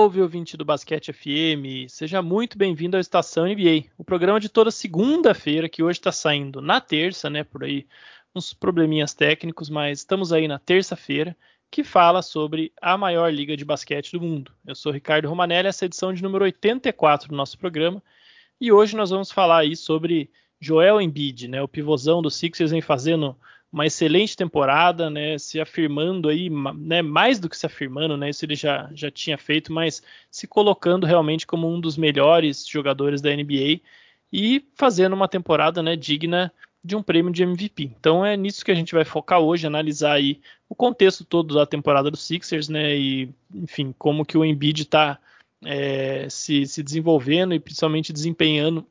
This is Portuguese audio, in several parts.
Salve, ouvinte do Basquete FM! Seja muito bem-vindo ao Estação NBA, o programa de toda segunda-feira, que hoje está saindo na terça, né? Por aí, uns probleminhas técnicos, mas estamos aí na terça-feira, que fala sobre a maior liga de basquete do mundo. Eu sou Ricardo Romanelli, essa é edição de número 84 do nosso programa, e hoje nós vamos falar aí sobre Joel Embiid, né? O pivôzão do Sixers vem fazendo uma excelente temporada, né, se afirmando aí, né, mais do que se afirmando, né, isso ele já, já tinha feito, mas se colocando realmente como um dos melhores jogadores da NBA e fazendo uma temporada, né, digna de um prêmio de MVP. Então é nisso que a gente vai focar hoje, analisar aí o contexto todo da temporada dos Sixers, né, e enfim, como que o Embiid está é, se, se desenvolvendo e principalmente desempenhando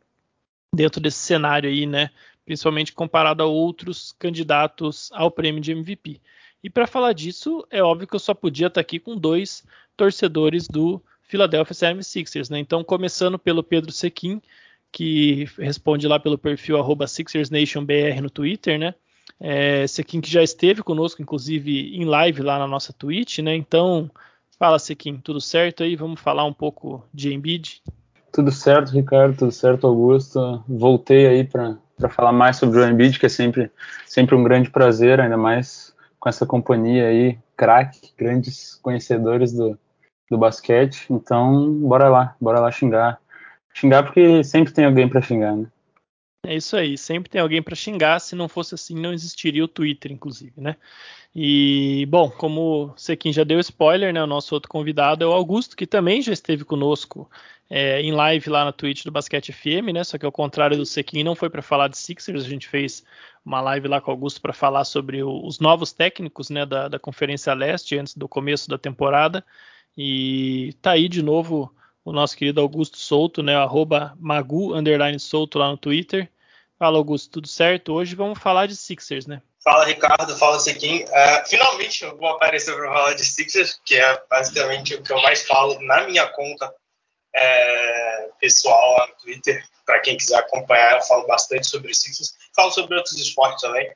dentro desse cenário aí, né, principalmente comparado a outros candidatos ao prêmio de MVP. E para falar disso, é óbvio que eu só podia estar tá aqui com dois torcedores do Philadelphia 76ers, né? Então, começando pelo Pedro Sequin, que responde lá pelo perfil SixersNationBR no Twitter, né? É, Sequin que já esteve conosco, inclusive em live lá na nossa Twitch, né? Então, fala Sequin, tudo certo aí? Vamos falar um pouco de Embiid? Tudo certo, Ricardo, tudo certo, Augusto. Voltei aí para para falar mais sobre o Embiid, que é sempre, sempre um grande prazer, ainda mais com essa companhia aí, craque, grandes conhecedores do, do basquete. Então, bora lá, bora lá xingar. Xingar porque sempre tem alguém para xingar, né? É isso aí, sempre tem alguém para xingar. Se não fosse assim, não existiria o Twitter, inclusive, né? E, bom, como você quem já deu spoiler, né? O nosso outro convidado é o Augusto, que também já esteve conosco é, em live lá na Twitch do Basquete FM, né? Só que ao contrário do Sequin, não foi para falar de Sixers, a gente fez uma live lá com o Augusto para falar sobre o, os novos técnicos, né, da, da, Conferência Leste antes do começo da temporada. E tá aí de novo o nosso querido Augusto Souto, né? Arroba Magu Souto lá no Twitter. Fala, Augusto, tudo certo? Hoje vamos falar de Sixers, né? Fala, Ricardo. Fala, Sequin. Uh, finalmente eu vou aparecer para falar de Sixers, que é basicamente o que eu mais falo na minha conta é, pessoal lá no Twitter. Para quem quiser acompanhar, eu falo bastante sobre Sixers. Falo sobre outros esportes também.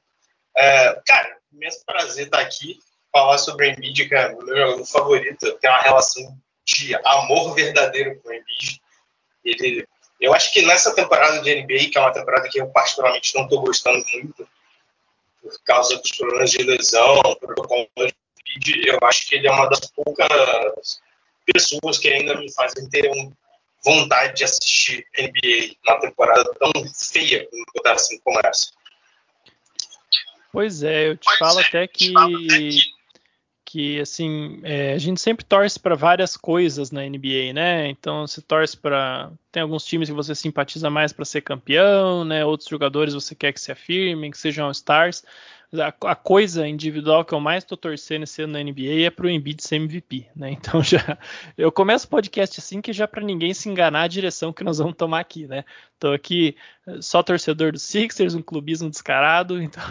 É, cara, imenso prazer estar aqui, falar sobre o Embiid, que é o meu jogador favorito. Tenho uma relação de amor verdadeiro com o Embiid. Ele, eu acho que nessa temporada de NBA, que é uma temporada que eu particularmente não estou gostando muito, por causa dos problemas de lesão, protocolo de eu acho que ele é uma das poucas pessoas que ainda me fazem ter um, vontade de assistir NBA na temporada tão feia, como botar assim, como essa. Pois é, eu te pois falo é, até que, que assim, é, a gente sempre torce para várias coisas na NBA, né? Então você torce para tem alguns times que você simpatiza mais para ser campeão, né? Outros jogadores você quer que se afirmem, que sejam stars a, a, coisa individual que eu mais estou torcendo esse ano na NBA é para o Embiid ser MVP, né? Então já eu começo o podcast assim que já para ninguém se enganar a direção que nós vamos tomar aqui, né? Tô aqui eh, só torcedor do Sixers, um clubismo descarado, então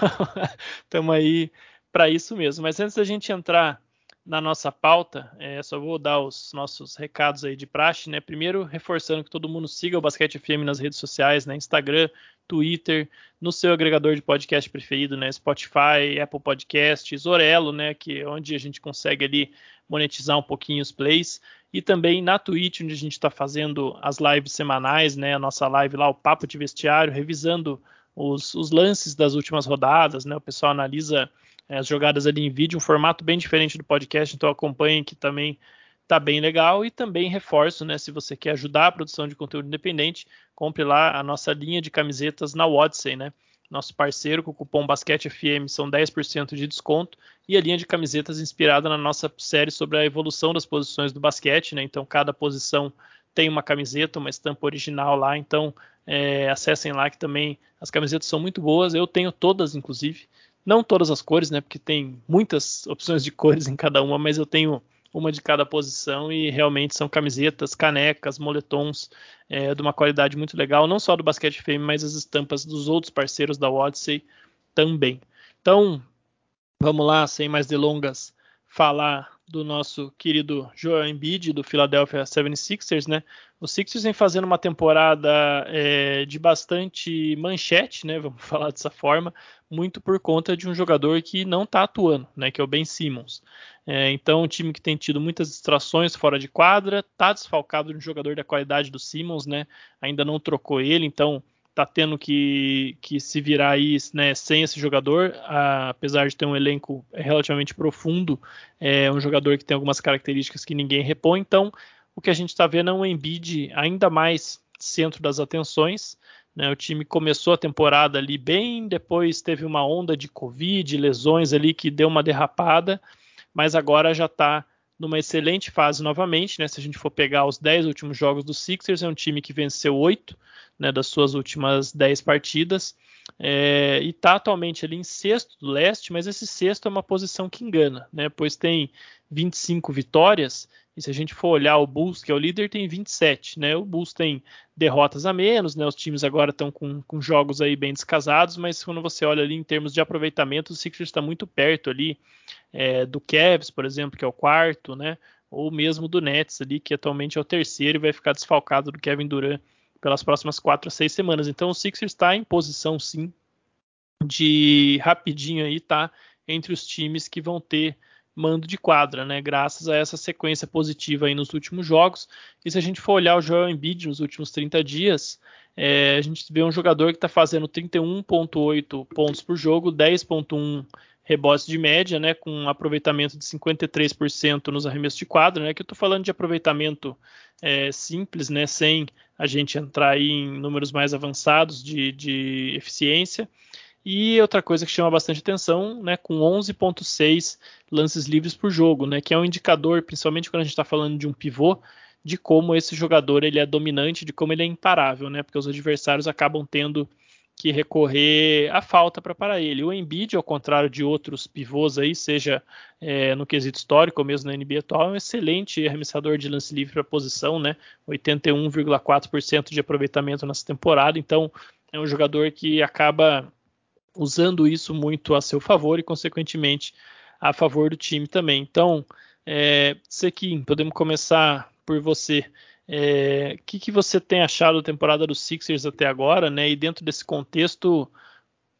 estamos aí para isso mesmo. Mas antes da gente entrar na nossa pauta, é, só vou dar os nossos recados aí de praxe, né? Primeiro, reforçando que todo mundo siga o Basquete FM nas redes sociais, né? Instagram, Twitter, no seu agregador de podcast preferido, né? Spotify, Apple Podcasts, Orelo, né? Que é onde a gente consegue ali monetizar um pouquinho os plays. E também na Twitch, onde a gente está fazendo as lives semanais, né? A nossa live lá, o Papo de Vestiário, revisando os, os lances das últimas rodadas, né? O pessoal analisa é, as jogadas ali em vídeo, um formato bem diferente do podcast, então acompanhem que também tá bem legal e também reforço, né, se você quer ajudar a produção de conteúdo independente, compre lá a nossa linha de camisetas na Odyssey, né? Nosso parceiro com o cupom Basquete FM são 10% de desconto e a linha de camisetas inspirada na nossa série sobre a evolução das posições do basquete, né? Então cada posição tem uma camiseta, uma estampa original lá, então é, acessem lá que também as camisetas são muito boas, eu tenho todas inclusive, não todas as cores, né? Porque tem muitas opções de cores em cada uma, mas eu tenho uma de cada posição e realmente são camisetas, canecas, moletons é, de uma qualidade muito legal, não só do basquete fêmea, mas as estampas dos outros parceiros da Odyssey também. Então, vamos lá, sem mais delongas, falar do nosso querido Joel Embiid do Philadelphia 76ers, né? O Sixers vem fazendo uma temporada é, de bastante manchete, né? Vamos falar dessa forma, muito por conta de um jogador que não está atuando, né? Que é o Ben Simmons. É, então, um time que tem tido muitas distrações fora de quadra, está desfalcado de um jogador da qualidade do Simmons, né? Ainda não trocou ele, então tá tendo que, que se virar aí né, sem esse jogador, apesar de ter um elenco relativamente profundo, é um jogador que tem algumas características que ninguém repõe, então o que a gente está vendo é um Embiid ainda mais centro das atenções, né, o time começou a temporada ali bem, depois teve uma onda de Covid, lesões ali que deu uma derrapada, mas agora já está numa excelente fase novamente. Né, se a gente for pegar os 10 últimos jogos do Sixers, é um time que venceu 8 né, das suas últimas 10 partidas. É, e está atualmente ali em sexto do leste, mas esse sexto é uma posição que engana, né? Pois tem 25 vitórias e se a gente for olhar o Bulls, que é o líder, tem 27, né? O Bulls tem derrotas a menos, né? Os times agora estão com, com, jogos aí bem descasados, mas quando você olha ali em termos de aproveitamento, o Sixers está muito perto ali é, do Cavs, por exemplo, que é o quarto, né? Ou mesmo do Nets ali, que atualmente é o terceiro e vai ficar desfalcado do Kevin Durant pelas próximas quatro a seis semanas. Então o Sixers está em posição sim de rapidinho aí tá entre os times que vão ter mando de quadra, né? Graças a essa sequência positiva aí nos últimos jogos. E se a gente for olhar o Joel Embiid nos últimos 30 dias, é, a gente vê um jogador que está fazendo 31,8 pontos por jogo, 10,1 rebotes de média, né? Com um aproveitamento de 53% nos arremessos de quadra, né? Que eu estou falando de aproveitamento é, simples, né? Sem a gente entrar aí em números mais avançados de, de eficiência. E outra coisa que chama bastante atenção, né, com 11.6 lances livres por jogo, né, que é um indicador, principalmente quando a gente está falando de um pivô, de como esse jogador ele é dominante, de como ele é imparável, né, porque os adversários acabam tendo que recorrer à falta para parar ele. O Embiid, ao contrário de outros pivôs aí, seja é, no quesito histórico ou mesmo na NBA atual, é um excelente arremessador de lance livre para posição, né, 81,4% de aproveitamento nessa temporada, então é um jogador que acaba usando isso muito a seu favor e, consequentemente, a favor do time também. Então, é, Sequim, podemos começar por você. O é, que, que você tem achado da temporada dos Sixers até agora, né? E dentro desse contexto,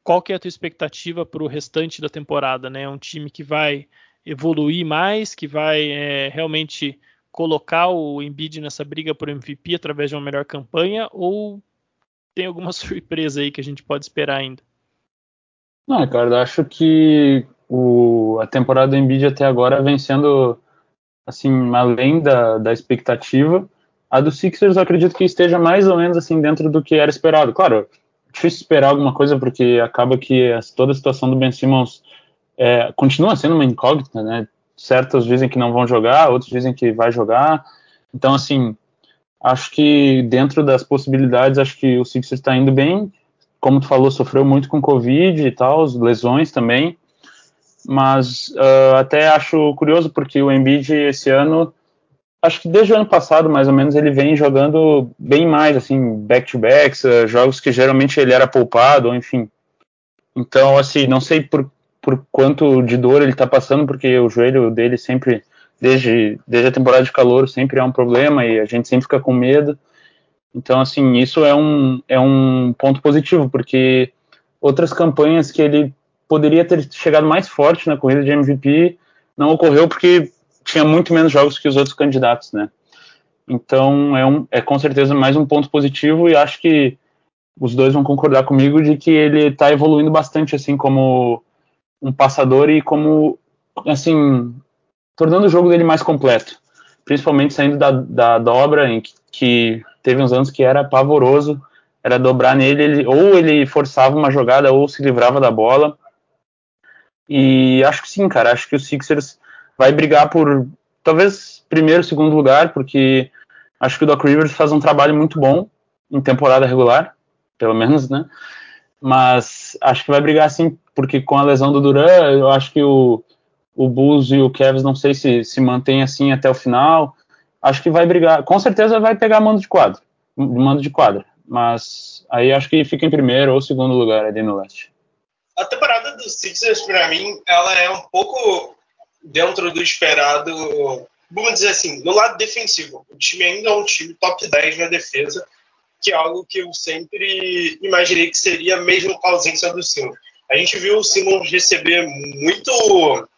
qual que é a tua expectativa para o restante da temporada, né? Um time que vai evoluir mais, que vai é, realmente colocar o Embiid nessa briga por MVP através de uma melhor campanha, ou tem alguma surpresa aí que a gente pode esperar ainda? Não, Ricardo, acho que o, a temporada do Embiid até agora vem sendo, assim, além da, da expectativa. A do Sixers eu acredito que esteja mais ou menos assim dentro do que era esperado. Claro, difícil esperar alguma coisa porque acaba que toda a situação do Ben Simmons é, continua sendo uma incógnita, né? Certos dizem que não vão jogar, outros dizem que vai jogar. Então, assim, acho que dentro das possibilidades, acho que o Sixers está indo bem como tu falou, sofreu muito com Covid e tal, lesões também. Mas uh, até acho curioso porque o Embiid esse ano, acho que desde o ano passado, mais ou menos, ele vem jogando bem mais, assim, back-to-backs, uh, jogos que geralmente ele era poupado, ou enfim. Então, assim, não sei por, por quanto de dor ele está passando, porque o joelho dele sempre, desde, desde a temporada de calor, sempre é um problema e a gente sempre fica com medo. Então, assim, isso é um, é um ponto positivo, porque outras campanhas que ele poderia ter chegado mais forte na corrida de MVP não ocorreu porque tinha muito menos jogos que os outros candidatos, né? Então, é, um, é com certeza mais um ponto positivo e acho que os dois vão concordar comigo de que ele está evoluindo bastante, assim, como um passador e como, assim, tornando o jogo dele mais completo. Principalmente saindo da, da dobra, em que, que teve uns anos que era pavoroso, era dobrar nele, ele, ou ele forçava uma jogada ou se livrava da bola. E acho que sim, cara, acho que o Sixers vai brigar por talvez primeiro, segundo lugar, porque acho que o Doc Rivers faz um trabalho muito bom em temporada regular, pelo menos, né? Mas acho que vai brigar sim, porque com a lesão do Duran, eu acho que o, o Bulls e o Cavs não sei se se mantém assim até o final acho que vai brigar, com certeza vai pegar mando de quadra, mando de quadra, mas aí acho que fica em primeiro ou segundo lugar ali no leste. A temporada do Sixers, para mim, ela é um pouco dentro do esperado, vamos dizer assim, no lado defensivo. O time ainda é um time top 10 na defesa, que é algo que eu sempre imaginei que seria mesmo com a ausência do Simmons. A gente viu o Simmons receber muito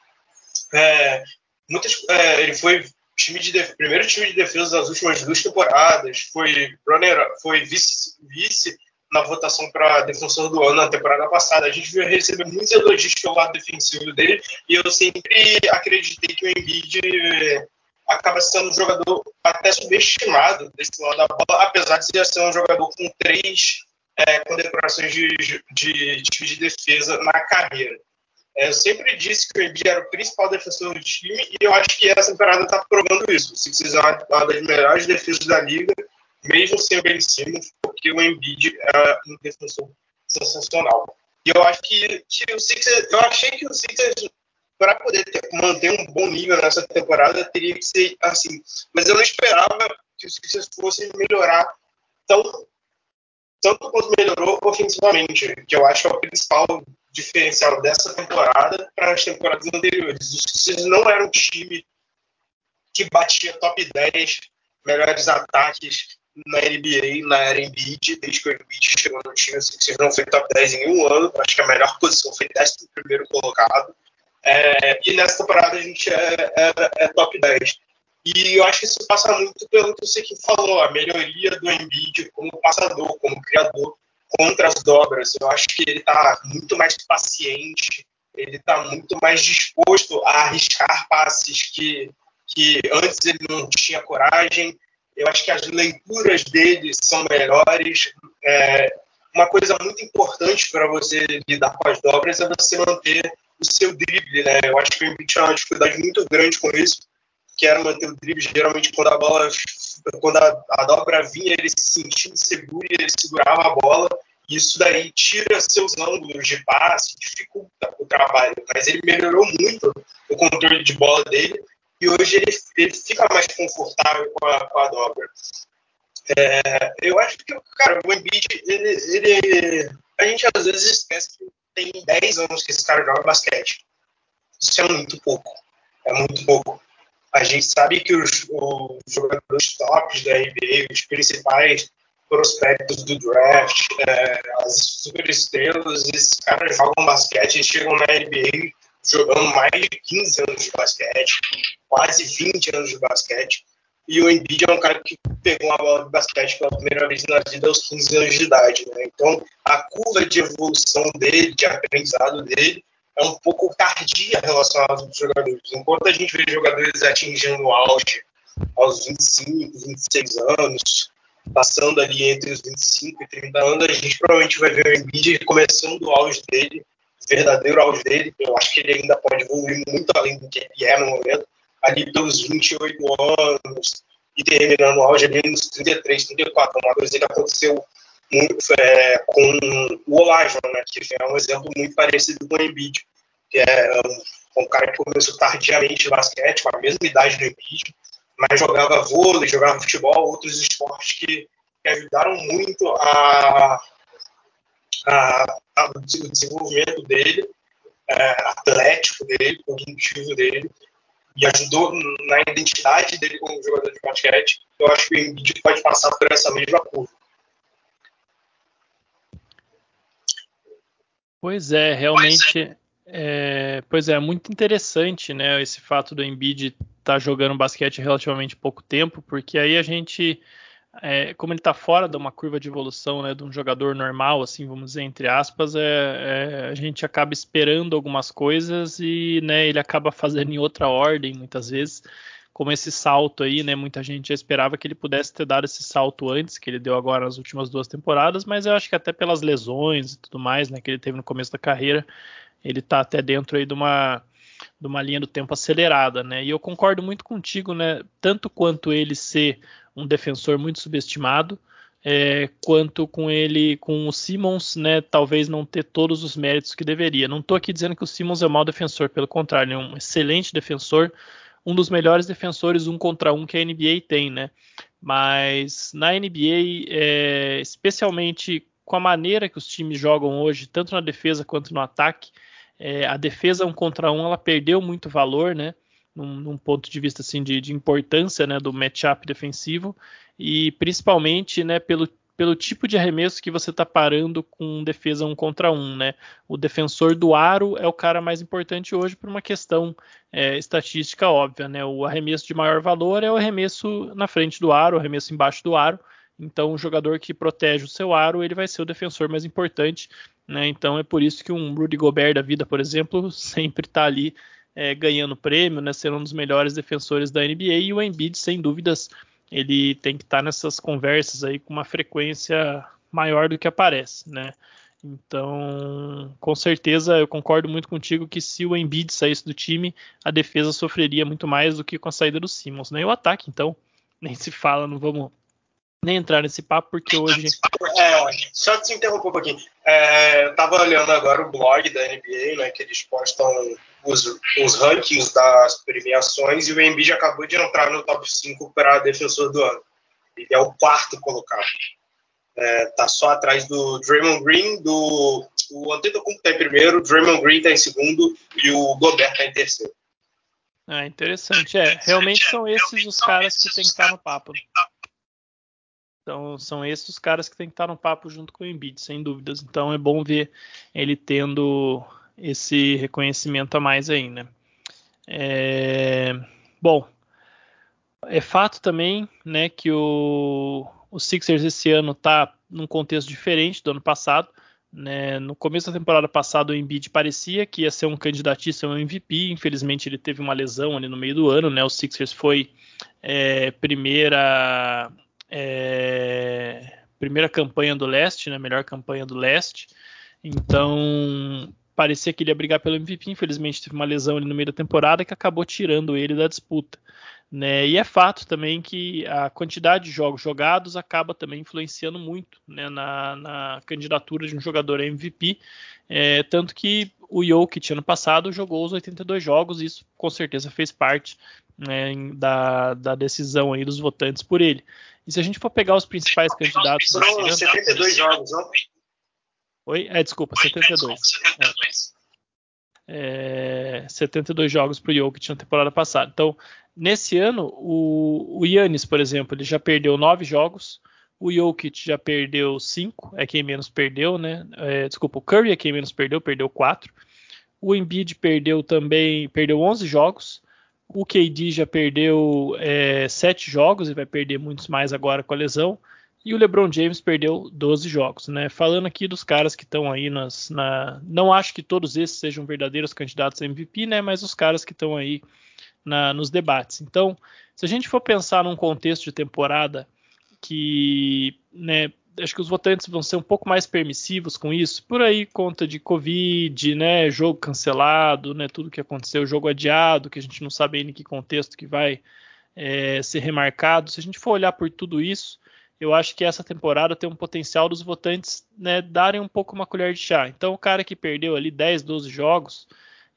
é, muitas, é, ele foi time de primeiro time de defesa das últimas duas temporadas, foi runner, foi vice, vice na votação para defensor do ano na temporada passada. A gente viu receber muitos elogios pelo lado defensivo dele e eu sempre acreditei que o Embiid acaba sendo um jogador até subestimado desse lado da bola, apesar de ser um jogador com três é, condecorações de, de, time de defesa na carreira. É, eu sempre disse que o Embiid era o principal defensor do time e eu acho que essa temporada está provando isso. Se precisar uma das melhores defesas da liga, mesmo sem o Ben Simmons, porque o Embiid é um defensor sensacional. E eu acho que, que o Sixers, eu achei que o Sixers para poder ter, manter um bom nível nessa temporada teria que ser assim, mas eu não esperava que o Sixers fosse melhorar tão tanto quanto melhorou ofensivamente, que eu acho que é o principal diferencial dessa temporada para as temporadas anteriores. Os Sixers não eram um time que batia top 10 melhores ataques na NBA, na era Embiid, desde que o Embiid chegou no time, os Sixers não foi top 10 em um ano, acho que a melhor posição foi 11 primeiro colocado, é, e nessa temporada a gente é, é, é, top 10. E eu acho que isso passa muito pelo que você falou, a melhoria do Embiid como passador, como criador contra as dobras. Eu acho que ele está muito mais paciente, ele está muito mais disposto a arriscar passes que, que antes ele não tinha coragem. Eu acho que as leituras dele são melhores. É, uma coisa muito importante para você lidar com as dobras é você manter o seu drible, né? Eu acho que o Embiid tinha uma dificuldade muito grande com isso, que era manter o drible. Geralmente, quando a bola, quando a, a dobra vinha, ele se sentia inseguro e ele segurava a bola. Isso daí tira seus ângulos de passe, dificulta o trabalho. Mas ele melhorou muito o controle de bola dele e hoje ele, ele fica mais confortável com a, com a dobra. É, eu acho que, cara, o Embiid, ele, ele, a gente às vezes esquece que tem 10 anos que esse cara joga basquete. Isso é muito pouco. É muito pouco. A gente sabe que os, os jogadores tops da NBA, os principais prospectos do draft, é, as superestrelas, esses caras jogam basquete e chegam na NBA jogando mais de 15 anos de basquete, quase 20 anos de basquete. E o Embiid é um cara que pegou uma bola de basquete pela primeira vez na vida aos 15 anos de idade. Né? Então, a curva de evolução dele, de aprendizado dele, é um pouco tardia relacionada aos jogadores. Enquanto a gente vê jogadores atingindo o auge aos 25, 26 anos, passando ali entre os 25 e 30 anos, a gente provavelmente vai ver o Embiid começando o auge dele, verdadeiro auge dele. Eu acho que ele ainda pode evoluir muito além do que ele é no momento ali pelos 28 anos e terminando o auge ali nos 33, 34, uma coisa que aconteceu muito, é, com o Olajuwon, né, que é um exemplo muito parecido com o Embiid, que é um, um cara que começou tardiamente no basquete, com a mesma idade do Embiid, mas jogava vôlei, jogava futebol, outros esportes que, que ajudaram muito a, a, a, o desenvolvimento dele, é, atlético dele, cognitivo dele, e ajudou na identidade dele como jogador de basquete, eu acho que o Embiid pode passar por essa mesma curva. Pois é, realmente. É, pois é, muito interessante, né, esse fato do Embiid estar tá jogando basquete relativamente pouco tempo, porque aí a gente é, como ele está fora de uma curva de evolução, né, de um jogador normal, assim, vamos dizer, entre aspas, é, é, a gente acaba esperando algumas coisas e né, ele acaba fazendo em outra ordem, muitas vezes, como esse salto aí, né, muita gente já esperava que ele pudesse ter dado esse salto antes, que ele deu agora nas últimas duas temporadas, mas eu acho que até pelas lesões e tudo mais, né, que ele teve no começo da carreira, ele está até dentro aí de uma de uma linha do tempo acelerada, né? E eu concordo muito contigo, né? Tanto quanto ele ser um defensor muito subestimado, é, quanto com ele, com o Simmons, né, talvez não ter todos os méritos que deveria. Não estou aqui dizendo que o Simmons é um mau defensor, pelo contrário, é um excelente defensor, um dos melhores defensores um contra um que a NBA tem, né? Mas na NBA, é, especialmente com a maneira que os times jogam hoje, tanto na defesa quanto no ataque, é, a defesa um contra um ela perdeu muito valor, né? num, num, ponto de vista assim de, de importância né, do matchup defensivo e principalmente né, pelo, pelo tipo de arremesso que você está parando com defesa um contra um, né? O defensor do aro é o cara mais importante hoje por uma questão é, estatística óbvia, né? O arremesso de maior valor é o arremesso na frente do aro, o arremesso embaixo do aro. Então, o jogador que protege o seu aro, ele vai ser o defensor mais importante, né? Então, é por isso que um Rudy Gobert da vida, por exemplo, sempre está ali é, ganhando prêmio, né? Sendo um dos melhores defensores da NBA e o Embiid, sem dúvidas, ele tem que estar tá nessas conversas aí com uma frequência maior do que aparece, né? Então, com certeza, eu concordo muito contigo que se o Embiid saísse do time, a defesa sofreria muito mais do que com a saída do Simmons, né? E o ataque, então, nem se fala, não vamos nem entrar nesse papo, porque hoje. É, só te interromper um pouquinho. É, eu tava olhando agora o blog da NBA, né? Que eles postam os, os rankings das premiações e o Embiid acabou de entrar no top 5 para defensor do ano. Ele é o quarto colocado. É, tá só atrás do Draymond Green, do o Antetokounmpo tá em primeiro, o Draymond Green tá em segundo e o Gobert tá em terceiro. Ah, interessante. É, realmente são esses os caras que tem que estar no papo. Então, são esses os caras que tem que estar no papo junto com o Embiid, sem dúvidas. Então, é bom ver ele tendo esse reconhecimento a mais ainda. Né? É, bom, é fato também né, que o, o Sixers esse ano está num contexto diferente do ano passado. Né? No começo da temporada passada, o Embiid parecia que ia ser um candidatíssimo ao MVP. Infelizmente, ele teve uma lesão ali no meio do ano. Né? O Sixers foi é, primeira é, primeira campanha do leste, né? Melhor campanha do leste. Então parecia que ele ia brigar pelo MVP. Infelizmente teve uma lesão no meio da temporada que acabou tirando ele da disputa. Né? E é fato também que a quantidade de jogos jogados acaba também influenciando muito né, na, na, candidatura de um jogador a MVP. É, tanto que o Jokic ano passado jogou os 82 jogos, e isso com certeza fez parte né, da, da, decisão aí dos votantes por ele. E se a gente for pegar os principais candidatos. Foram 72 jogos, não? Oi? É, desculpa, 72. É. É, 72 jogos para o Jokic na temporada passada. Então, nesse ano, o, o Yannis, por exemplo, ele já perdeu 9 jogos. O Jokic já perdeu 5, é quem menos perdeu, né? É, desculpa, o Curry é quem menos perdeu, perdeu 4. O Embiid perdeu também, perdeu 11 jogos. O KD já perdeu é, 7 jogos e vai perder muitos mais agora com a lesão. E o LeBron James perdeu 12 jogos, né? Falando aqui dos caras que estão aí nas, na, não acho que todos esses sejam verdadeiros candidatos a MVP, né? Mas os caras que estão aí na, nos debates. Então, se a gente for pensar num contexto de temporada que, né? Acho que os votantes vão ser um pouco mais permissivos com isso, por aí conta de Covid, né? Jogo cancelado, né? Tudo que aconteceu, jogo adiado, que a gente não sabe ainda em que contexto que vai é, ser remarcado. Se a gente for olhar por tudo isso, eu acho que essa temporada tem um potencial dos votantes né, darem um pouco uma colher de chá. Então, o cara que perdeu ali 10, 12 jogos,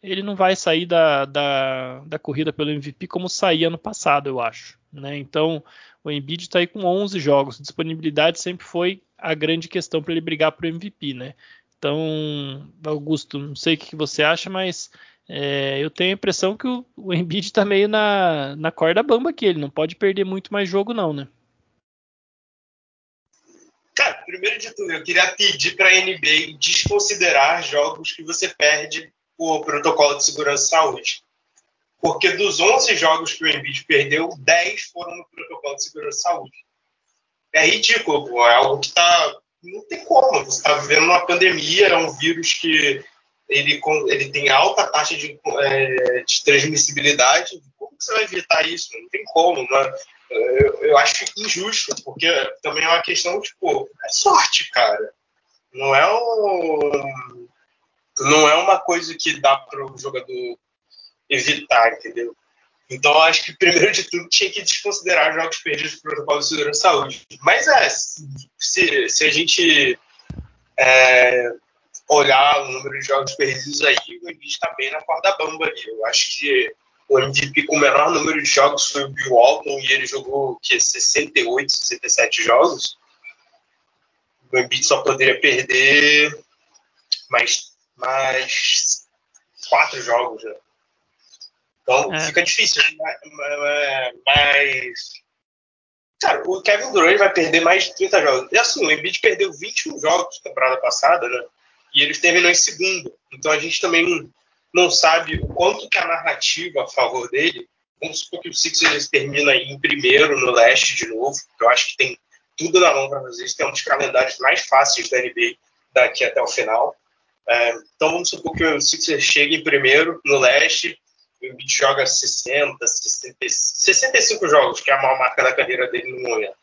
ele não vai sair da, da, da corrida pelo MVP como saía no passado, eu acho. Né? Então, o Embiid está aí com 11 jogos. Disponibilidade sempre foi a grande questão para ele brigar para o MVP. Né? Então, Augusto, não sei o que você acha, mas é, eu tenho a impressão que o, o Embiid está meio na, na corda bamba aqui. Ele não pode perder muito mais jogo, não, né? Cara, primeiro de tudo, eu queria pedir para a NBA desconsiderar jogos que você perde por protocolo de segurança e saúde. Porque dos 11 jogos que o Embiid perdeu, 10 foram no protocolo de segurança e saúde. É ridículo. É algo que tá. Não tem como. Você está vivendo uma pandemia, é um vírus que ele, ele tem alta taxa de, é, de transmissibilidade. Como você vai evitar isso? Não tem como. Né? eu, eu acho injusto, porque também é uma questão, tipo, é sorte, cara. Não é um, não é uma coisa que dá para o jogador evitar, entendeu? Então, acho que, primeiro de tudo, tinha que desconsiderar jogos perdidos por protocolo de segurança saúde. Mas, é, se, se a gente é, olhar o número de jogos perdidos aí, o Embiid está bem na corda bamba ali. Eu acho que o MVP com o menor número de jogos foi o Bill Walton e ele jogou que 68, 67 jogos. O Embiid só poderia perder mais, mais quatro jogos. Né? Então é. fica difícil. Né? Mas Cara, o Kevin Durant vai perder mais de 30 jogos. E assim, o Embiid perdeu 21 jogos na temporada passada, né? E ele terminou em segundo. Então a gente também não, não sabe o quanto que a narrativa a favor dele. Vamos supor que o Sixers termina em primeiro no leste de novo, que eu acho que tem tudo na mão para fazer isso. Tem um dos calendários mais fáceis da NBA daqui até o final. É, então vamos supor que o Sixers chegue em primeiro no leste, Embiid joga 60, 60, 65 jogos, que é a maior marca da carreira dele no momento.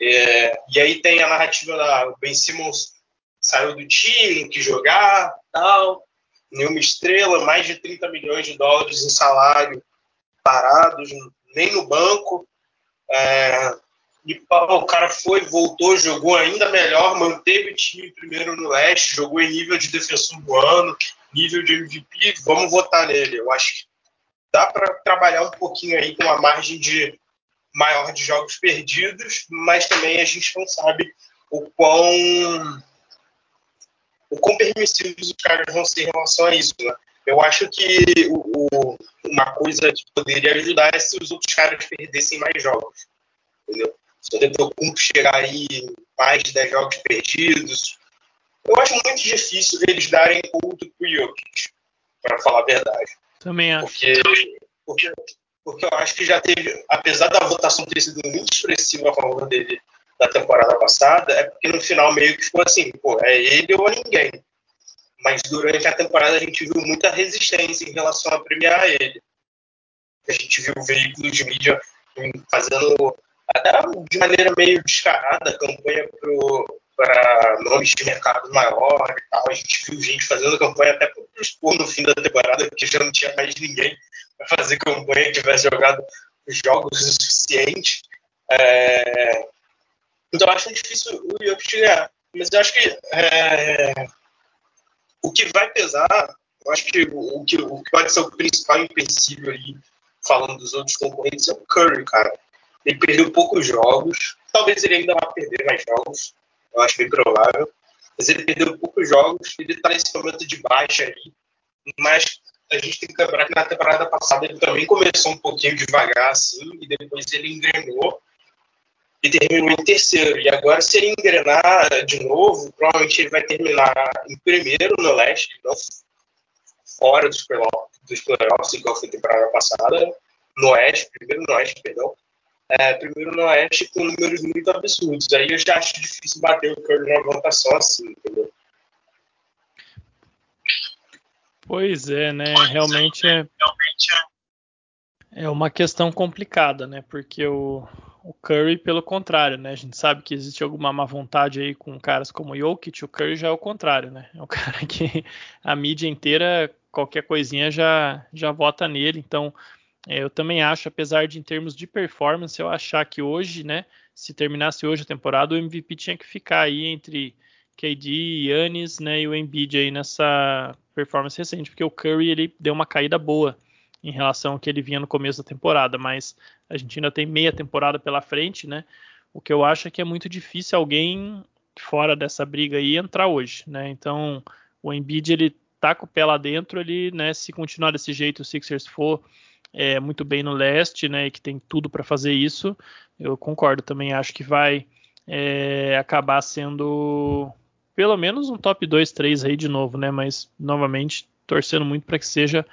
É, e aí tem a narrativa da Ben Simmons saiu do time, que jogar, tal, nenhuma estrela, mais de 30 milhões de dólares em salário parados, nem no banco. É, e pô, o cara foi, voltou, jogou ainda melhor, manteve o time primeiro no leste, jogou em nível de defensor do ano, nível de MVP, vamos votar nele. Eu acho que dá para trabalhar um pouquinho aí com uma margem de maior de jogos perdidos, mas também a gente não sabe o quão o quão permissivos os caras vão ser em relação a isso. Né? Eu acho que o, uma coisa que poderia ajudar é se os outros caras perdessem mais jogos. Entendeu? Se o Antetokounmpo chegar aí mais de 10 jogos perdidos, eu acho muito difícil eles darem culto pro Jokic, para falar a verdade. Também acho. Porque, porque, porque eu acho que já teve, apesar da votação ter sido muito expressiva a favor dele da temporada passada, é porque no final meio que ficou assim, pô, é ele ou ninguém. Mas durante a temporada a gente viu muita resistência em relação a premiar ele. A gente viu veículos de mídia fazendo até de maneira meio descarada campanha para nomes de mercado maior e tal. A gente viu gente fazendo campanha até para expor no fim da temporada, porque já não tinha mais ninguém para fazer campanha que tivesse jogado jogos o suficiente. É, então eu acho difícil o Jokic ganhar. Mas eu acho que é, o que vai pesar, eu acho que o, que o que pode ser o principal empecilho ali, falando dos outros concorrentes, é o Curry, cara. Ele perdeu poucos jogos. Talvez ele ainda vá perder mais jogos. Eu acho bem provável. Mas ele perdeu poucos jogos. Ele está nesse momento de baixa aí. Mas a gente tem que lembrar que na temporada passada ele também começou um pouquinho devagar, assim, e depois ele engrenou e terminou em terceiro. E agora, se ele engrenar de novo, provavelmente ele vai terminar em primeiro no leste, não fora dos playoffs, dos playoffs igual foi a temporada passada, no oeste, primeiro no oeste, perdão. É, primeiro no oeste com números muito absurdos. Aí eu já acho difícil bater o Curry numa votação assim, entendeu? Pois é, né? Realmente é, é uma questão complicada, né? Porque o, o Curry, pelo contrário, né? A gente sabe que existe alguma má vontade aí com caras como o Jokic, o Curry já é o contrário, né? É o cara que a mídia inteira, qualquer coisinha já, já vota nele. Então, é, eu também acho, apesar de em termos de performance, eu achar que hoje, né? Se terminasse hoje a temporada, o MVP tinha que ficar aí entre KD, Yannis, né? E o Embiid aí nessa performance recente, porque o Curry ele deu uma caída boa em relação ao que ele vinha no começo da temporada, mas a gente ainda tem meia temporada pela frente, né? O que eu acho é que é muito difícil alguém fora dessa briga aí entrar hoje, né? Então, o Embiid ele tá com o pé lá dentro, ele, né, se continuar desse jeito, o Sixers for é, muito bem no leste, né, e que tem tudo para fazer isso, eu concordo também, acho que vai é, acabar sendo pelo menos um top 2, 3 aí de novo, né, mas novamente torcendo muito para que seja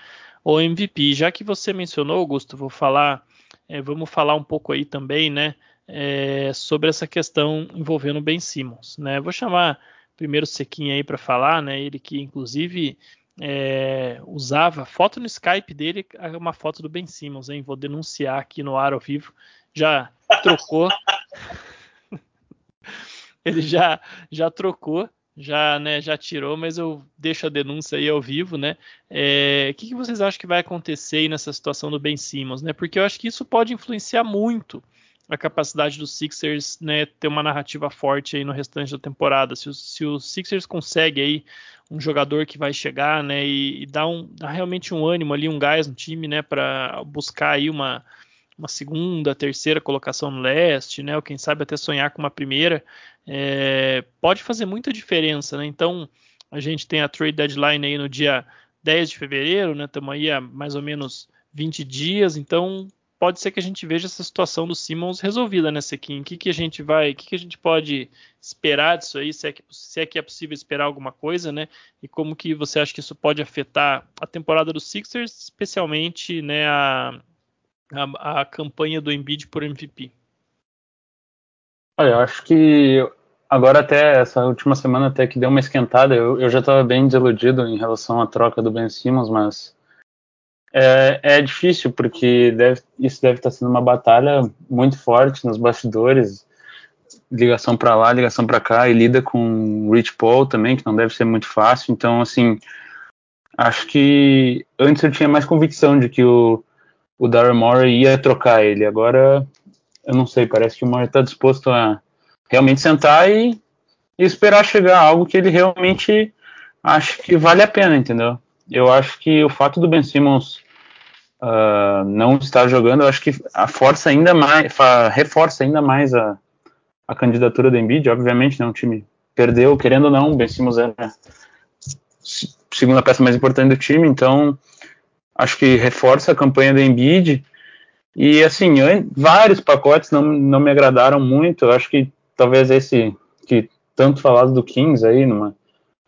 o MVP. Já que você mencionou, Augusto, vou falar, é, vamos falar um pouco aí também, né, é, sobre essa questão envolvendo o Ben Simmons, né? Vou chamar primeiro o Sequinha aí para falar, né? Ele que inclusive é, usava foto no Skype dele, é uma foto do Ben Simmons, hein? Vou denunciar aqui no ar ao vivo. Já trocou. ele já já trocou já, né, já tirou, mas eu deixo a denúncia aí ao vivo, né? É, o que, que, vocês acham que vai acontecer nessa situação do Ben Simmons, né? Porque eu acho que isso pode influenciar muito a capacidade dos Sixers, né, ter uma narrativa forte aí no restante da temporada. Se, se o Sixers consegue aí um jogador que vai chegar, né, e, e dar, um, dar realmente um ânimo ali, um gás no time, né, para buscar aí uma uma segunda, terceira colocação no leste, né? Ou quem sabe até sonhar com uma primeira, é, pode fazer muita diferença, né? Então a gente tem a trade deadline aí no dia 10 de fevereiro, né? Estamos aí há mais ou menos 20 dias, então pode ser que a gente veja essa situação do Simmons resolvida nessa aqui. O que, que a gente vai, o que, que a gente pode esperar disso aí, se é, que, se é que é possível esperar alguma coisa, né? E como que você acha que isso pode afetar a temporada dos Sixers, especialmente né, a, a, a campanha do Embiid por MVP? Olha, eu acho que agora até essa última semana até que deu uma esquentada, eu, eu já estava bem desiludido em relação à troca do Ben Simmons, mas é, é difícil porque deve, isso deve estar sendo uma batalha muito forte nos bastidores, ligação para lá, ligação para cá, e lida com o Rich Paul também, que não deve ser muito fácil. Então, assim, acho que antes eu tinha mais convicção de que o, o Daryl ia trocar ele. Agora, eu não sei, parece que o Morey está disposto a realmente sentar e, e esperar chegar algo que ele realmente acha que vale a pena, entendeu? Eu acho que o fato do Ben Simmons uh, não estar jogando, eu acho que a força ainda mais, reforça ainda mais a, a candidatura do Embiid. Obviamente, né, um time perdeu, querendo ou não, o Ben Simmons era a segunda peça mais importante do time, então acho que reforça a campanha do Embiid. E assim, vários pacotes não, não me agradaram muito. Eu acho que talvez esse que tanto falado do Kings aí, numa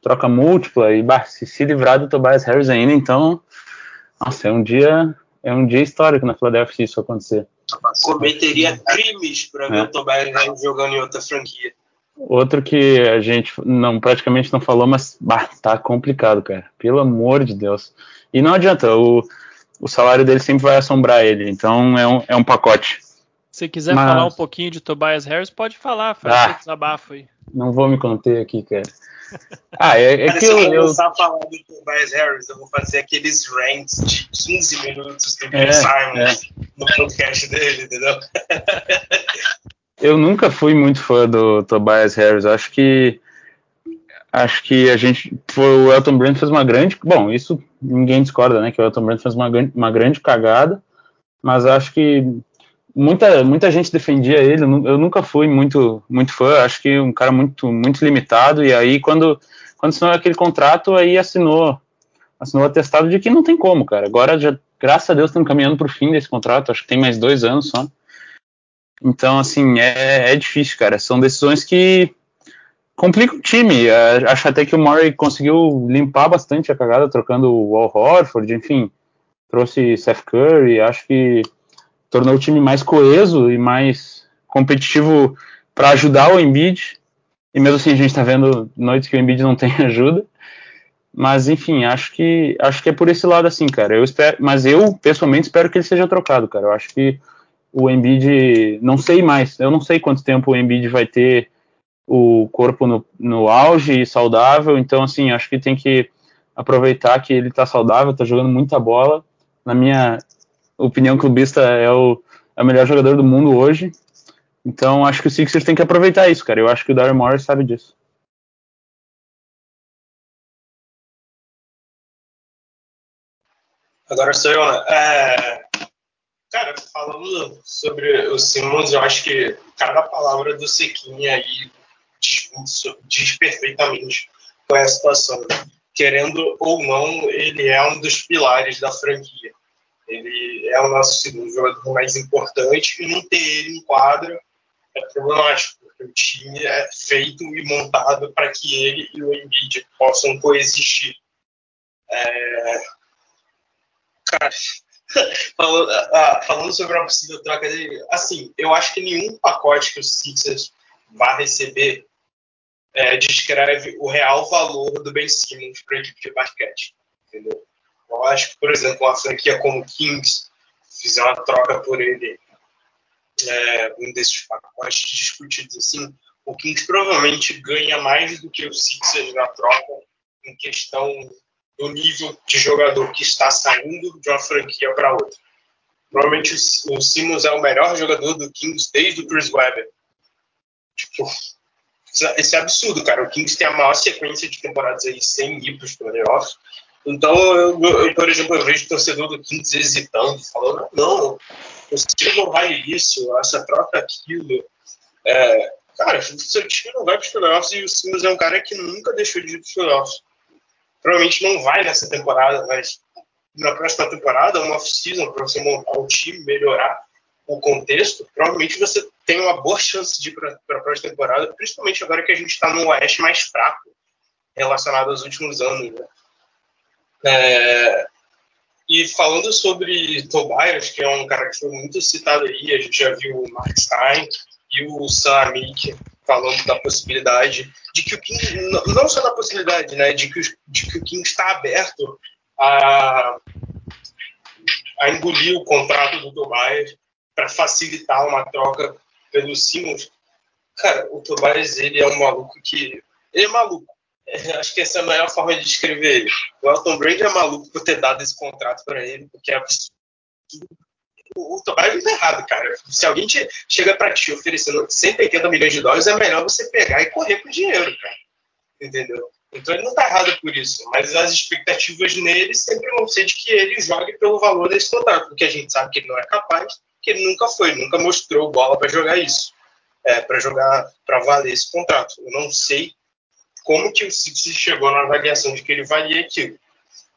troca múltipla, e bah, se, se livrar do Tobias Harris ainda, então nossa, é um dia, é um dia histórico na Philadelphia se isso acontecer. Cometeria crimes para ver é. o Tobias jogando em outra franquia. Outro que a gente não praticamente não falou, mas bah, tá complicado, cara. Pelo amor de Deus. E não adianta, o, o salário dele sempre vai assombrar ele, então é um, é um pacote. Se quiser mas... falar um pouquinho de Tobias Harris, pode falar, faz ah, desabafo aí. Não vou me conter aqui, cara. Ah, é, é que eu, eu começar a falar do Tobias Harris, eu vou fazer aqueles rants de 15 minutos do Ben é, Simons é. no podcast dele, entendeu? eu nunca fui muito fã do Tobias Harris. Acho que acho que a gente foi o Elton Brand fez uma grande, bom, isso ninguém discorda, né, que o Elton Brand fez uma, uma grande cagada, mas acho que muita, muita gente defendia ele, eu nunca fui muito, muito fã, acho que um cara muito, muito limitado, e aí quando, quando assinou aquele contrato, aí assinou, assinou atestado de que não tem como, cara, agora já, graças a Deus, estamos caminhando para o fim desse contrato, acho que tem mais dois anos só, então, assim, é, é difícil, cara, são decisões que complicam o time, é, acho até que o Murray conseguiu limpar bastante a cagada, trocando o Al Horford, enfim, trouxe Seth Curry, acho que tornou o time mais coeso e mais competitivo para ajudar o Embiid. E mesmo assim a gente está vendo noites que o Embiid não tem ajuda. Mas enfim, acho que acho que é por esse lado assim, cara. Eu espero, mas eu pessoalmente espero que ele seja trocado, cara. Eu acho que o Embiid, não sei mais, eu não sei quanto tempo o Embiid vai ter o corpo no, no auge e saudável. Então assim, acho que tem que aproveitar que ele está saudável, está jogando muita bola. Na minha opinião clubista, é o, é o melhor jogador do mundo hoje. Então acho que o Sixers tem que aproveitar isso, cara. Eu acho que o Daryl Morris sabe disso. Agora sou eu, né? É... Cara, falando sobre o Simmons, eu acho que cada palavra do Sequinha aí diz, diz perfeitamente qual é a situação. Querendo ou não, ele é um dos pilares da franquia. Ele é o nosso segundo jogador mais importante e não ter ele em quadra é problemático, porque o time é feito e montado para que ele e o Embiid possam coexistir. É... Cara, falando, ah, falando, sobre a possível troca dele, assim, eu acho que nenhum pacote que o Sixers vai receber é, descreve o real valor do Ben Simmons para a equipe de basquete, entendeu? Eu acho que, por exemplo, uma franquia como Kings fizer uma troca por ele, é, um desses pacotes discutidos assim, o Kings provavelmente ganha mais do que o Sixers na troca em questão do nível de jogador que está saindo de uma franquia para outra. Provavelmente o Simmons é o melhor jogador do Kings desde o Chris Webber. Tipo, esse é absurdo, cara. O Kings tem a maior sequência de temporadas aí sem ir para os playoffs. Então, eu, eu, por exemplo, eu vejo torcedor do Kings hesitando, falando, não, time não vale isso, essa troca aquilo. É, cara, o seu time não vai para os playoffs e o Simmons é um cara que nunca deixou de ir para os playoffs. Provavelmente não vai nessa temporada, mas na próxima temporada, uma off-season para você montar o time, melhorar, o contexto, provavelmente você tem uma boa chance de ir para a próxima temporada, principalmente agora que a gente está no Oeste mais fraco relacionado aos últimos anos. Né? É, e falando sobre Tobias, que é um cara que foi muito citado aí, a gente já viu o Mark Stein e o Sam falando da possibilidade de que o King, não só da possibilidade, né, de que, de que o King está aberto a, a engolir o contrato do Tobias para facilitar uma troca pelo Simmons. Cara, o Tobias, ele é um maluco que... Ele é maluco. Acho que essa é a melhor forma de descrever ele. O Elton Brand é maluco por ter dado esse contrato para ele, porque é absurdo. O, o Tobias não é errado, cara. Se alguém te, chega para ti oferecendo 180 milhões de dólares, é melhor você pegar e correr com o dinheiro, cara. Entendeu? Então ele não está errado por isso, mas as expectativas nele sempre vão ser de que ele jogue pelo valor desse contrato, porque a gente sabe que ele não é capaz, que ele nunca foi, nunca mostrou bola para jogar isso, é, para jogar, para valer esse contrato. Eu não sei como que o Sixers chegou na avaliação de que ele valia aquilo,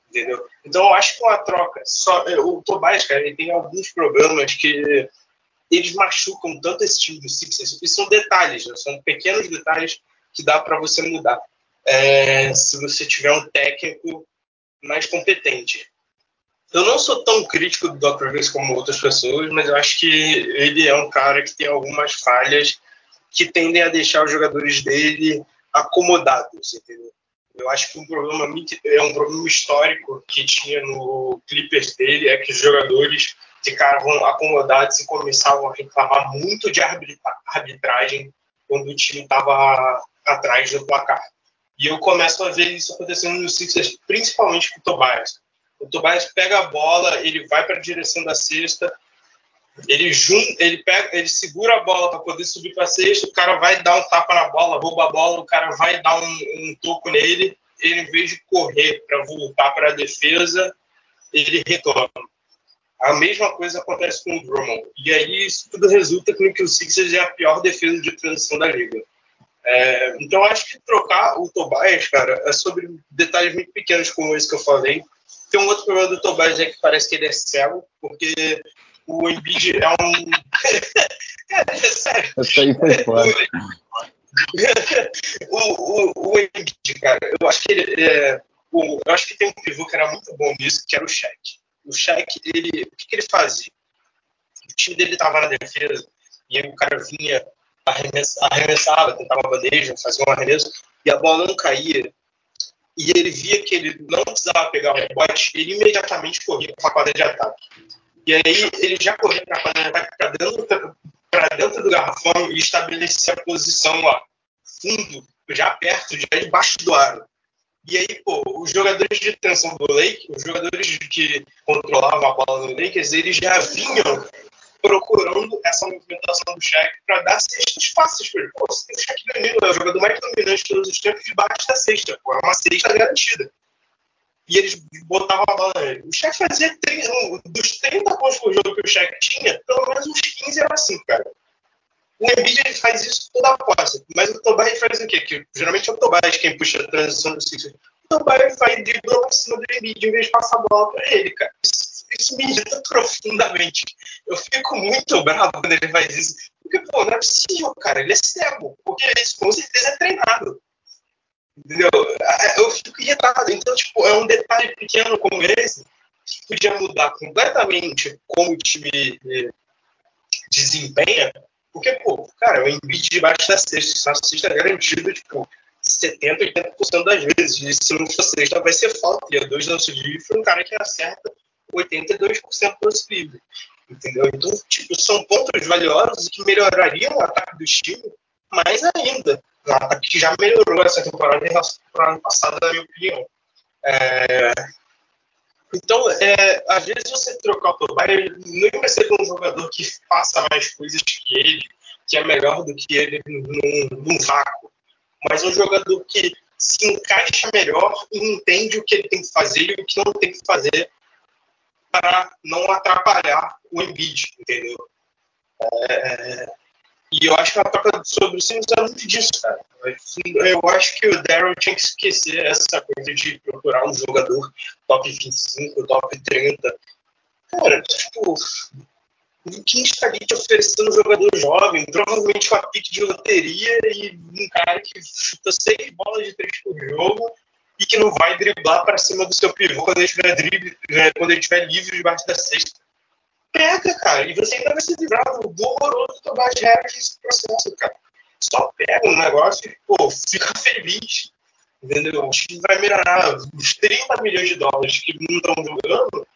entendeu? Então eu acho que uma troca, só é, o Tobias, cara, ele tem alguns problemas que eles machucam tanto esse time do Sixers, e são detalhes, né? são pequenos detalhes que dá para você mudar é, se você tiver um técnico mais competente. Eu não sou tão crítico do Doc Rivers como outras pessoas, mas eu acho que ele é um cara que tem algumas falhas que tendem a deixar os jogadores dele acomodados, entendeu? Eu acho que um problema é um problema histórico que tinha no Clippers dele é que os jogadores ficavam acomodados e começavam a reclamar muito de arbitragem quando o time estava atrás do placar. E eu começo a ver isso acontecendo no Sixers, principalmente com o Tobias. O Tobias pega a bola, ele vai para a direção da cesta, ele junta, ele pega, ele segura a bola para poder subir para a cesta, o cara vai dar um tapa na bola, rouba a bola, o cara vai dar um, um toco nele, ele em vez de correr para voltar para a defesa, ele retorna. A mesma coisa acontece com o Drummond. E aí isso tudo resulta no que o Sixers é a pior defesa de transição da liga. É, então, acho que trocar o Tobias, cara, é sobre detalhes muito pequenos como esse que eu falei. Tem um outro problema do Tobias é que parece que ele é cego, porque o Embiid é um. cara, é sério. Essa aí foi foda. o, o, o Embiid, cara, eu acho que ele. É, o, eu acho que tem um pivô que era muito bom nisso, que era o Shaq. O Shaq, ele, o que, que ele fazia? O time dele estava na defesa, e aí o cara vinha arremessava, tentava bandeja, fazia um arremesso, e a bola não caía. E ele via que ele não precisava pegar o rebote, ele imediatamente corria para a quadra de ataque. E aí ele já corria para a ataque, para dentro, dentro do garrafão e estabelecia a posição lá, fundo, já perto, já debaixo do aro. E aí, pô, os jogadores de tensão do Lake, os jogadores que controlavam a bola do Lakers, eles já vinham procurando essa movimentação do cheque para dar cestas fáceis para ele. Pô, o Danilo, é o jogador mais dominante de todos os tempos debaixo da cesta. Pô, é uma cesta garantida. E eles botavam a bola nele. O cheque fazia 30, dos 30 pontos por jogo que o cheque tinha, pelo menos uns 15 era assim, cara. O Embiid ele faz isso toda a posse, mas o Tobias faz o quê? Que, geralmente é o Tobias quem puxa a transição do Sixers. O Tobias faz dribla por cima do Embiid em vez de passar a bola para ele, cara. Isso isso me irrita profundamente. Eu fico muito bravo quando ele faz isso. Porque, pô, não é possível, cara. Ele é cego. Porque isso com certeza é treinado. Entendeu? Eu fico irritado. Então, tipo, é um detalhe pequeno como esse que podia mudar completamente como o time eh, desempenha. Porque, pô, cara, o Embiid debaixo da cesta, a cesta é garantido, tipo, 70, 80% das vezes. E se não for sexta, vai ser falta. E é dois lances livres, um cara que acerta 82% dos livres. Entendeu? Então, tipo, são pontos valiosos que melhorariam o ataque do time mais ainda. Que já melhorou essa temporada em relação ao ano passado, na minha opinião. É... Então, é, às vezes você trocar o Tobias, não vai ser um jogador que faça mais coisas que ele, que é melhor do que ele num, num vácuo, mas um jogador que se encaixa melhor e entende o que ele tem que fazer e o que não tem que fazer para não atrapalhar o Embiid, entendeu? É, e eu acho que a troca sobre o Simmons é muito disso, cara. Eu acho que o Daryl tinha que esquecer essa coisa de procurar um jogador top 25, top 30. Cara, tipo, Ninguém estaria te oferecendo um jogador jovem, provavelmente com a pique de loteria e um cara que chuta seis bolas de três por jogo e que não vai driblar para cima do seu pivô quando ele estiver drible, é, quando ele estiver livre debaixo da cesta. Pega, cara, e você ainda vai se livrar do horroroso Tobias Harris nesse processo, cara. Só pega um negócio e, pô, fica feliz. Entendeu? O time vai melhorar. Os 30 milhões de dólares que não estão jogando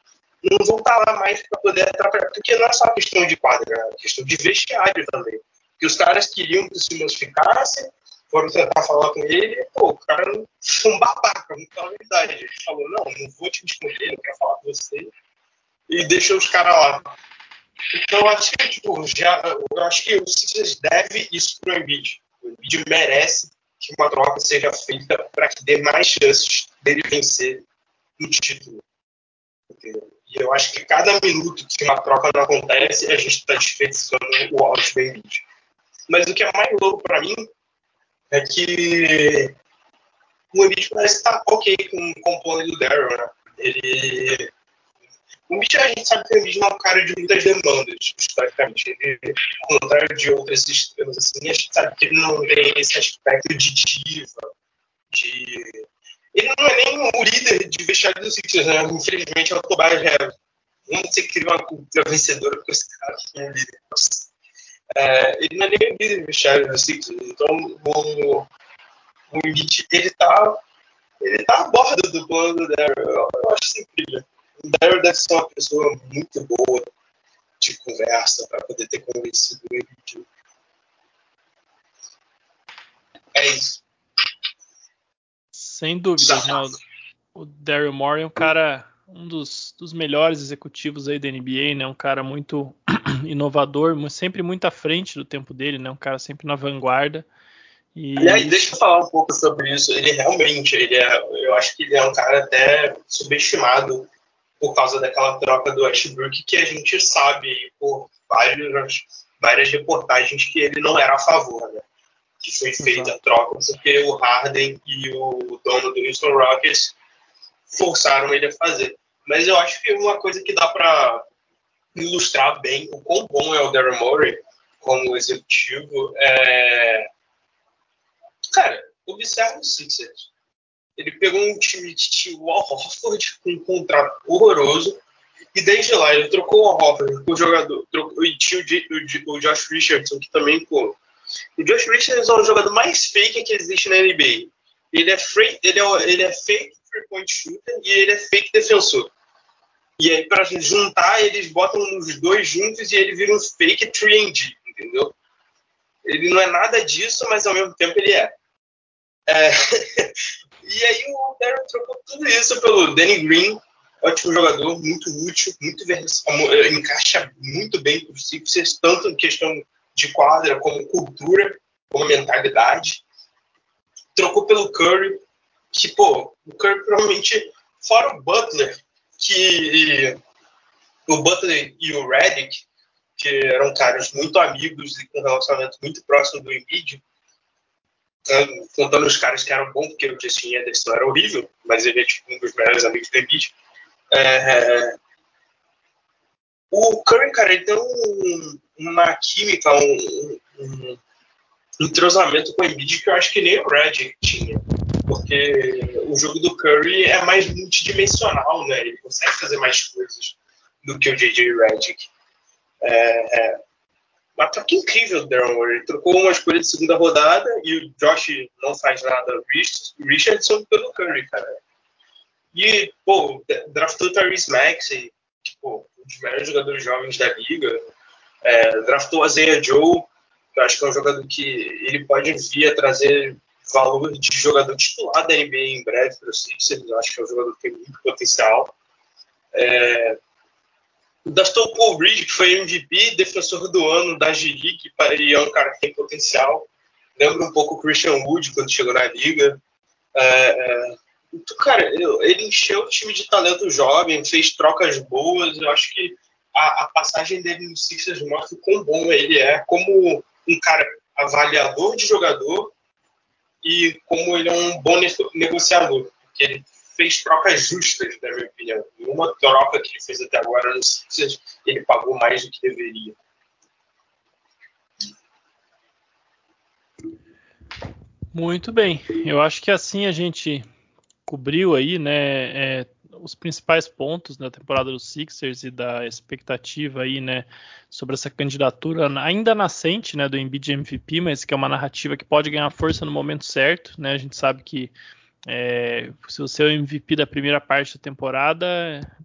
não vão estar lá mais para poder atrapalhar. Porque não é só questão de quadra, é questão de vestiário também. Que os caras queriam que o Simmons ficasse, foram tentar falar com ele, pô, o cara foi um babaca, não a verdade. Ele falou, não, não vou te escolher, não quero falar com você. E deixou os caras lá. Então, acho que, tipo, já, eu acho que o Sixers deve isso pro Embiid. O Embiid merece que uma troca seja feita para que dê mais chances dele vencer no título. E eu acho que cada minuto que uma troca não acontece, a gente está desperdiçando o áudio do Embiid. Mas o que é mais louco para mim é que o Embiid parece estar tá ok com, com o plano do Daryl, né? Ele o Mitchell, a gente sabe que não é um cara de muitas demandas, historicamente. Ele, ao contrário de outras estrelas, assim, a gente sabe que ele não tem esse aspecto de diva, de... Ele não é nem o líder de vestiário do Sixers, né? Infelizmente é o Tobias Harris. Como você cria uma cultura vencedora com esse cara que é líder? É, ele não é nem o líder de vestiário do Sixers. Então, o, o Embiid, ele tá, ele tá a bordo do plano do Daryl. Eu, eu acho isso incrível. O Daryl deve ser uma pessoa muito boa de conversa para poder ter convencido ele de. É isso. Sem dúvida, Ronaldo. O Daryl Morey é um cara, um dos, dos melhores executivos aí da NBA, né? Um cara muito inovador, sempre muito à frente do tempo dele, né? Um cara sempre na vanguarda. E... Aliás, deixa eu falar um pouco sobre isso. Ele realmente, ele é, eu acho que ele é um cara até subestimado por causa daquela troca do Westbrook, que a gente sabe por várias, várias reportagens que ele não era a favor, né? Que foi feita a troca porque o Harden e o dono do Houston Rockets forçaram ele a fazer. Mas eu acho que uma coisa que dá para ilustrar bem o quão bom é o Daryl Morey como executivo é. Cara, observa o Sixers ele pegou um time de tio Horford com um contrato horroroso e desde lá ele trocou o Horford com o jogador, trocou, e tinha o, o, o, Josh Richardson, que também, pô. O Josh Richardson é o jogador mais fake que existe na NBA. Ele é, free, ele é, ele é fake three-point shooter e ele é fake defensor. E aí, para juntar, eles botam os dois juntos e ele vira um fake 3D, entendeu? Ele não é nada disso, mas ao mesmo tempo ele é. é E aí o Darren trocou tudo isso pelo Danny Green, ótimo jogador, muito útil, muito eh, encaixa muito bem para os Sixers, tanto em questão de quadra, como cultura, como mentalidade. Trocou pelo Curry, que, pô, o Curry provavelmente, fora o Butler, que o Butler e o Redick, que eram caras muito amigos e com um relacionamento muito próximo do Embiid, contando os caras que eram bons, porque o Justin Anderson era horrível, mas ele é tipo um dos melhores amigos do Embiid. É, o Curry, cara, ele tem um, uma química, um, um, entrosamento com o Embiid que eu acho que nem o Redick tinha. Porque o jogo do Curry é mais multidimensional, né? Ele consegue fazer mais coisas do que o J.J. Redick. É, é, uma troca incrível do Darren. Ele trocou uma escolha de segunda rodada e o Josh não faz nada. Richardson pelo Curry, cara. E, pô, draftou o Tyrese Maxey, tipo, um dos melhores jogadores jovens da liga. É, draftou a Zaya Joe, que eu acho que é um jogador que ele pode vir a trazer valor de jogador titular da NBA em breve para o Sixers. Eu acho que é um jogador que tem muito potencial. É, Paul Reed, que foi MVP, defensor do ano da G-League, e é um cara que tem potencial. Lembra um pouco o Christian Wood quando chegou na liga. É, é, cara, ele encheu o time de talento jovem, fez trocas boas. Eu acho que a, a passagem dele no Sixers mostra o quão bom ele é como um cara avaliador de jogador e como ele é um bom negociador. Porque ele fez trocas justas, na minha opinião. Uma troca que ele fez até agora no Sixers ele pagou mais do que deveria. Muito bem. Eu acho que assim a gente cobriu aí, né, é, os principais pontos da temporada dos Sixers e da expectativa aí, né, sobre essa candidatura ainda nascente, né, do Embiid MVP, mas que é uma narrativa que pode ganhar força no momento certo, né? A gente sabe que é, se você é o MVP da primeira parte da temporada,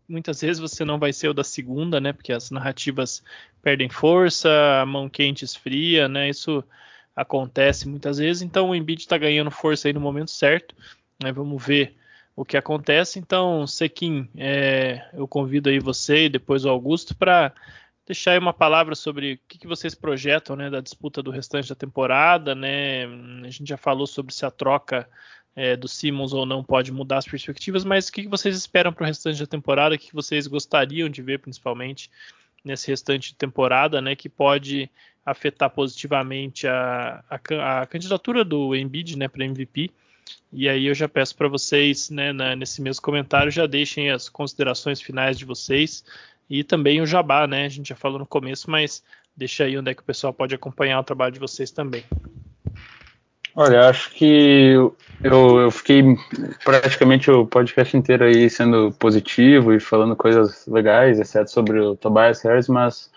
muitas vezes você não vai ser o da segunda, né? Porque as narrativas perdem força, a mão quente esfria, né? Isso acontece muitas vezes. Então o Embiid está ganhando força aí no momento certo. Né? Vamos ver o que acontece. Então, Sequim, é, eu convido aí você e depois o Augusto para deixar aí uma palavra sobre o que, que, vocês projetam né, da disputa do restante da temporada. Né? A gente já falou sobre se a troca é, do Simmons ou não pode mudar as perspectivas, mas o que, vocês esperam para o restante da temporada? O que, que vocês gostariam de ver, principalmente, nesse restante de temporada, né, que pode afetar positivamente a, a, a candidatura do Embiid né, para MVP? E aí eu já peço para vocês, né, na, nesse mesmo comentário, já deixem as considerações finais de vocês e também o jabá, né? A gente já falou no começo, mas deixa aí onde é que o pessoal pode acompanhar o trabalho de vocês também. Olha, acho que eu, eu fiquei praticamente o podcast inteiro aí sendo positivo e falando coisas legais, exceto sobre o Tobias Harris, mas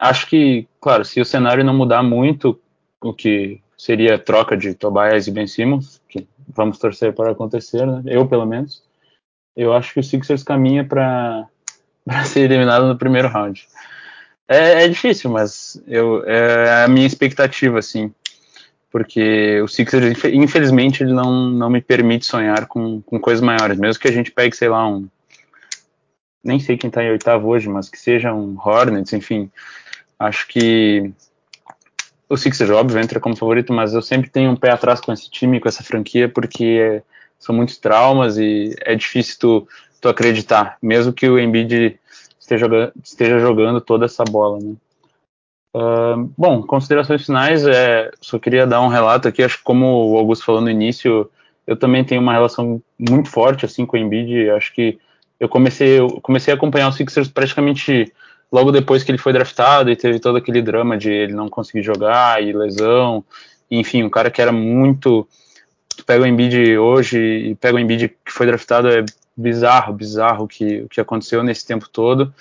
acho que, claro, se o cenário não mudar muito, o que seria troca de Tobias e Ben Simmons, que vamos torcer para acontecer, né? eu pelo menos. Eu acho que o Sixers caminha para ser eliminado no primeiro round. É, é, difícil, mas eu, é a minha expectativa, assim, porque o Sixers, infelizmente, ele não, não me permite sonhar com, com coisas maiores, mesmo que a gente pegue, sei lá, um. Nem sei quem está em oitavo hoje, mas que seja um Hornets, enfim. Acho que o Sixers, óbvio, entra como favorito, mas eu sempre tenho um pé atrás com esse time, com essa franquia, porque são muitos traumas e é difícil tu, tu acreditar, mesmo que o Embiid esteja, esteja jogando toda essa bola, né? Uh, bom, considerações finais, é, só queria dar um relato aqui, acho que como o Augusto falou no início, eu também tenho uma relação muito forte assim com o Embiid, acho que eu comecei, eu comecei a acompanhar o Sixers praticamente logo depois que ele foi draftado e teve todo aquele drama de ele não conseguir jogar e lesão, enfim, um cara que era muito. Tu pega o Embiid hoje e pega o Embiid que foi draftado, é bizarro, bizarro o que, o que aconteceu nesse tempo todo.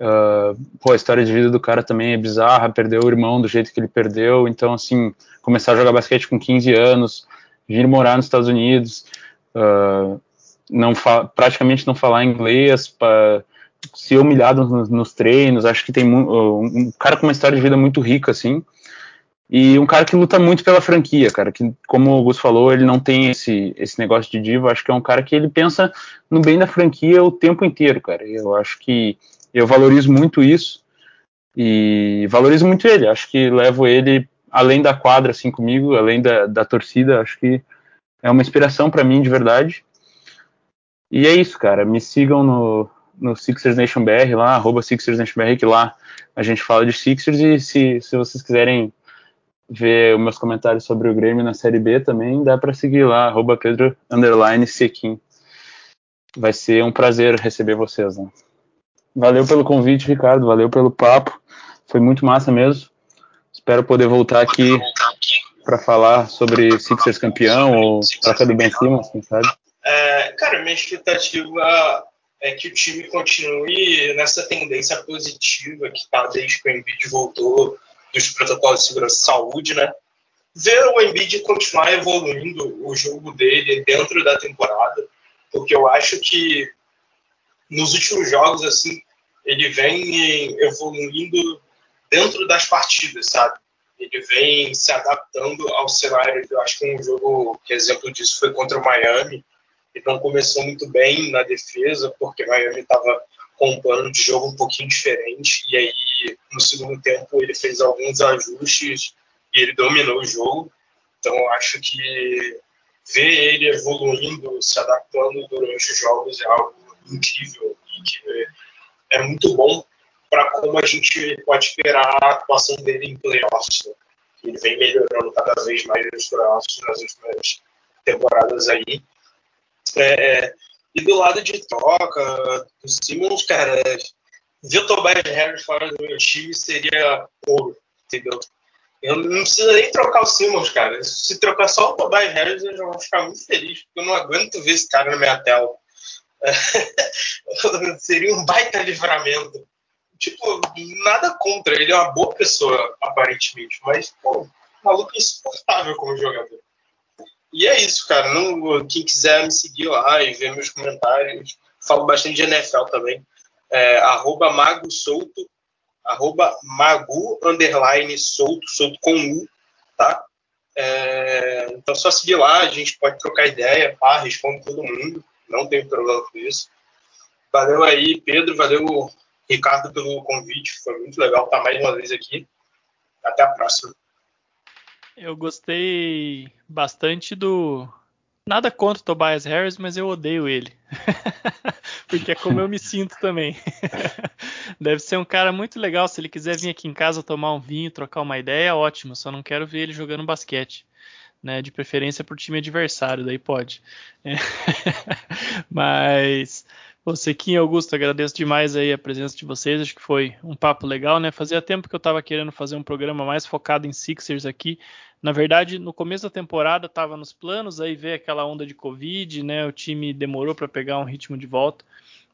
Uh, pô, a história de vida do cara também é bizarra, perdeu o irmão do jeito que ele perdeu, então, assim, começar a jogar basquete com 15 anos, vir morar nos Estados Unidos, uh, não praticamente não falar inglês, para ser humilhado nos, nos, treinos. Acho que tem um, um, cara com uma história de vida muito rica, assim. E um cara que luta muito pela franquia, cara. Que, como o Augusto falou, ele não tem esse, esse negócio de diva. Acho que é um cara que ele pensa no bem da franquia o tempo inteiro, cara. Eu acho que eu valorizo muito isso. E valorizo muito ele. Acho que levo ele além da quadra, assim, comigo, além da, da torcida. Acho que é uma inspiração para mim, de verdade. E é isso, cara. Me sigam no, no Sixers Nation BR lá, arroba Sixers Nation BR, que lá a gente fala de Sixers e se, se vocês quiserem ver os meus comentários sobre o Grêmio na Série B também, dá para seguir lá, arroba Pedro. Vai ser um prazer receber vocês. Né? Valeu pelo convite, Ricardo, valeu pelo papo, foi muito massa mesmo. Espero poder voltar aqui para falar sobre Sixers campeão ou troca do Ben Simmons, quem sabe. É, cara, minha expectativa é que o time continue nessa tendência positiva que está desde que o Embiid voltou dos protocolos de segurança e saúde, né? Ver o Embiid continuar evoluindo o jogo dele dentro da temporada, porque eu acho que nos últimos jogos, assim, ele vem evoluindo dentro das partidas, sabe? Ele vem se adaptando ao cenário. Eu acho que um jogo que exemplo disso foi contra o Miami, ele não começou muito bem na defesa, porque o Miami estava com um plano de jogo um pouquinho diferente, e aí no segundo tempo ele fez alguns ajustes e ele dominou o jogo. Então acho que ver ele evoluindo, se adaptando durante os jogos é algo incrível e que é muito bom para como a gente pode esperar a atuação dele em playoffs. Né? Ele vem melhorando cada vez mais nos playoffs nas últimas temporadas aí. É, e do lado de troca, do Simmons, cara, ver o Tobias Harris fora do meu time seria ouro, entendeu? Eu não preciso nem trocar o Simmons, cara. Se trocar só o Tobias Harris, eu já vou ficar muito feliz, porque eu não aguento ver esse cara na minha tela. Seria um baita livramento. Tipo, nada contra. Ele é uma boa pessoa, aparentemente, mas, pô, maluco insuportável como jogador. E é isso, cara. Não, quem quiser me seguir lá e ver meus comentários, falo bastante de NFL também. É, arroba Mago arroba Magu underline com U, tá? É, então só seguir lá, a gente pode trocar ideia, pá, responde todo mundo, não tem problema com isso. Valeu aí, Pedro, valeu, Ricardo, pelo convite, foi muito legal estar mais uma vez aqui. Até a próxima. Eu gostei bastante do. Nada contra o Tobias Harris, mas eu odeio ele. Porque é como eu me sinto também. Deve ser um cara muito legal. Se ele quiser vir aqui em casa tomar um vinho, trocar uma ideia, ótimo. Só não quero ver ele jogando basquete. Né, de preferência o time adversário, daí pode. É. Mas você, Kim Augusto, agradeço demais aí a presença de vocês. Acho que foi um papo legal, né? Fazia tempo que eu estava querendo fazer um programa mais focado em Sixers aqui. Na verdade, no começo da temporada estava nos planos, aí veio aquela onda de Covid, né? O time demorou para pegar um ritmo de volta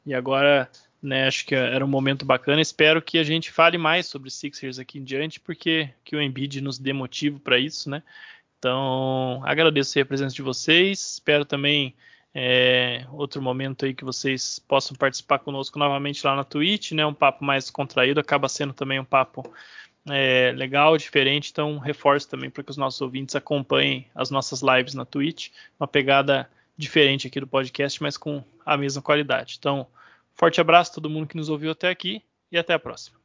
e agora, né? Acho que era um momento bacana. Espero que a gente fale mais sobre Sixers aqui em diante, porque que o Embiid nos dê motivo para isso, né? Então, agradeço a presença de vocês. Espero também é, outro momento aí que vocês possam participar conosco novamente lá na Twitch, né? Um papo mais contraído, acaba sendo também um papo é, legal, diferente, então reforço também para que os nossos ouvintes acompanhem as nossas lives na Twitch, uma pegada diferente aqui do podcast, mas com a mesma qualidade. Então, forte abraço a todo mundo que nos ouviu até aqui e até a próxima.